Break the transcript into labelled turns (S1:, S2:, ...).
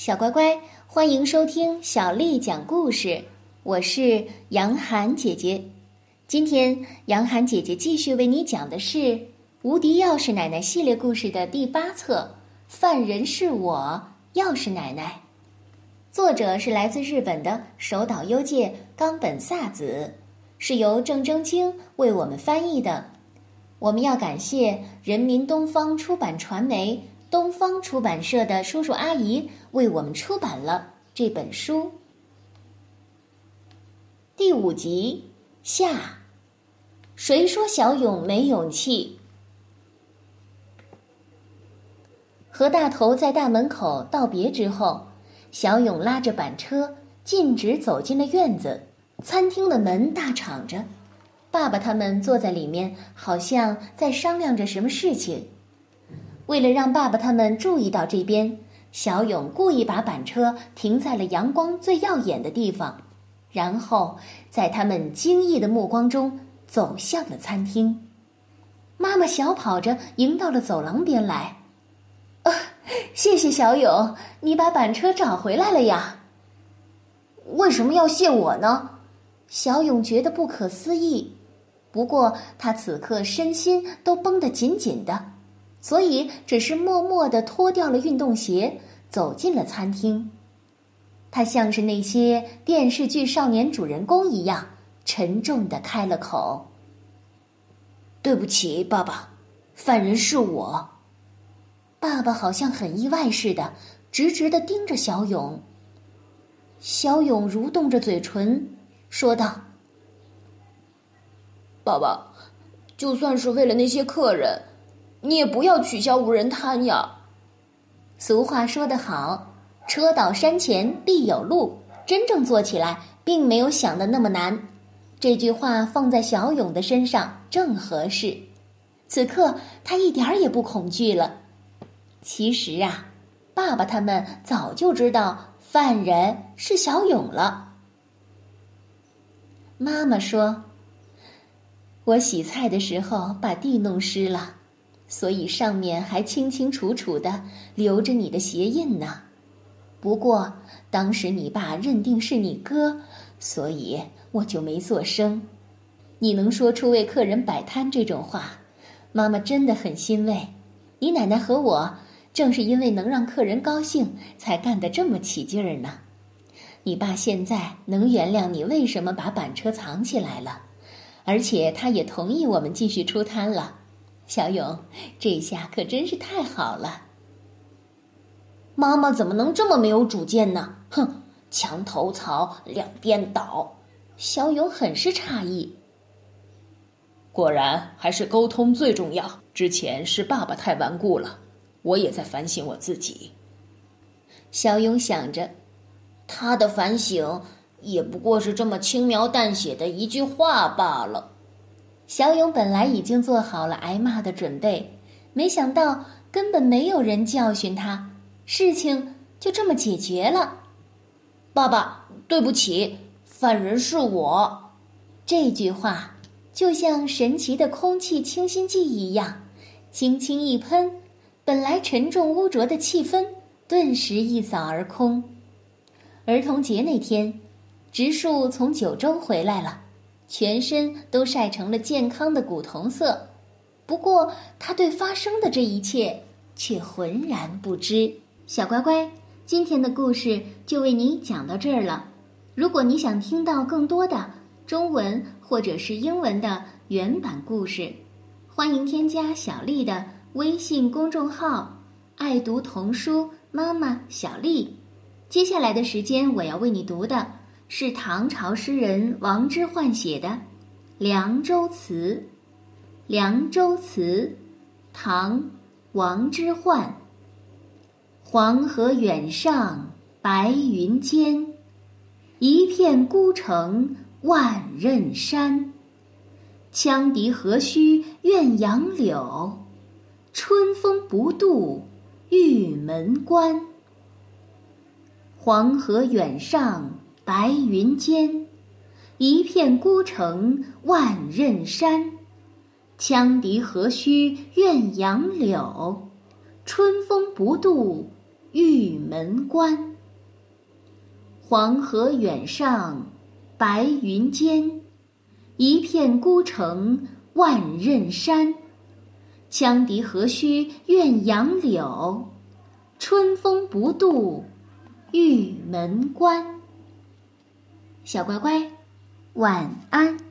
S1: 小乖乖，欢迎收听小丽讲故事。我是杨涵姐姐。今天，杨涵姐姐继续为你讲的是《无敌钥匙奶奶》系列故事的第八册《犯人是我，钥匙奶奶》。作者是来自日本的手岛优介冈本萨子，是由郑征京为我们翻译的。我们要感谢人民东方出版传媒。东方出版社的叔叔阿姨为我们出版了这本书。第五集下，谁说小勇没勇气？和大头在大门口道别之后，小勇拉着板车径直走进了院子。餐厅的门大敞着，爸爸他们坐在里面，好像在商量着什么事情。为了让爸爸他们注意到这边，小勇故意把板车停在了阳光最耀眼的地方，然后在他们惊异的目光中走向了餐厅。妈妈小跑着迎到了走廊边来。啊，谢谢小勇，你把板车找回来了呀！
S2: 为什么要谢我呢？
S1: 小勇觉得不可思议，不过他此刻身心都绷得紧紧的。所以，只是默默的脱掉了运动鞋，走进了餐厅。他像是那些电视剧少年主人公一样，沉重的开了口：“
S2: 对不起，爸爸，犯人是我。”
S1: 爸爸好像很意外似的，直直的盯着小勇。小勇蠕动着嘴唇，说道：“
S2: 爸爸，就算是为了那些客人。”你也不要取消无人摊呀。
S1: 俗话说得好，“车到山前必有路”，真正做起来并没有想的那么难。这句话放在小勇的身上正合适。此刻他一点儿也不恐惧了。其实啊，爸爸他们早就知道犯人是小勇了。妈妈说：“我洗菜的时候把地弄湿了。”所以上面还清清楚楚的留着你的鞋印呢。不过当时你爸认定是你哥，所以我就没做声。你能说出为客人摆摊这种话，妈妈真的很欣慰。你奶奶和我正是因为能让客人高兴，才干得这么起劲儿呢。你爸现在能原谅你为什么把板车藏起来了，而且他也同意我们继续出摊了。小勇，这下可真是太好了。
S2: 妈妈怎么能这么没有主见呢？哼，墙头草，两边倒。
S1: 小勇很是诧异。
S3: 果然还是沟通最重要。之前是爸爸太顽固了，我也在反省我自己。
S1: 小勇想着，
S2: 他的反省也不过是这么轻描淡写的一句话罢了。
S1: 小勇本来已经做好了挨骂的准备，没想到根本没有人教训他，事情就这么解决了。
S2: 爸爸，对不起，犯人是我。
S1: 这句话就像神奇的空气清新剂一样，轻轻一喷，本来沉重污浊的气氛顿时一扫而空。儿童节那天，植树从九州回来了。全身都晒成了健康的古铜色，不过他对发生的这一切却浑然不知。小乖乖，今天的故事就为你讲到这儿了。如果你想听到更多的中文或者是英文的原版故事，欢迎添加小丽的微信公众号“爱读童书妈妈小丽”。接下来的时间，我要为你读的。是唐朝诗人王之涣写的《凉州词》。《凉州词》，唐·王之涣。黄河远上白云间，一片孤城万仞山。羌笛何须怨杨柳，春风不度玉门关。黄河远上。白云间，一片孤城万仞山。羌笛何须怨杨柳，春风不度玉门关。黄河远上白云间，一片孤城万仞山。羌笛何须怨杨柳，春风不度玉门关。小乖乖，晚安。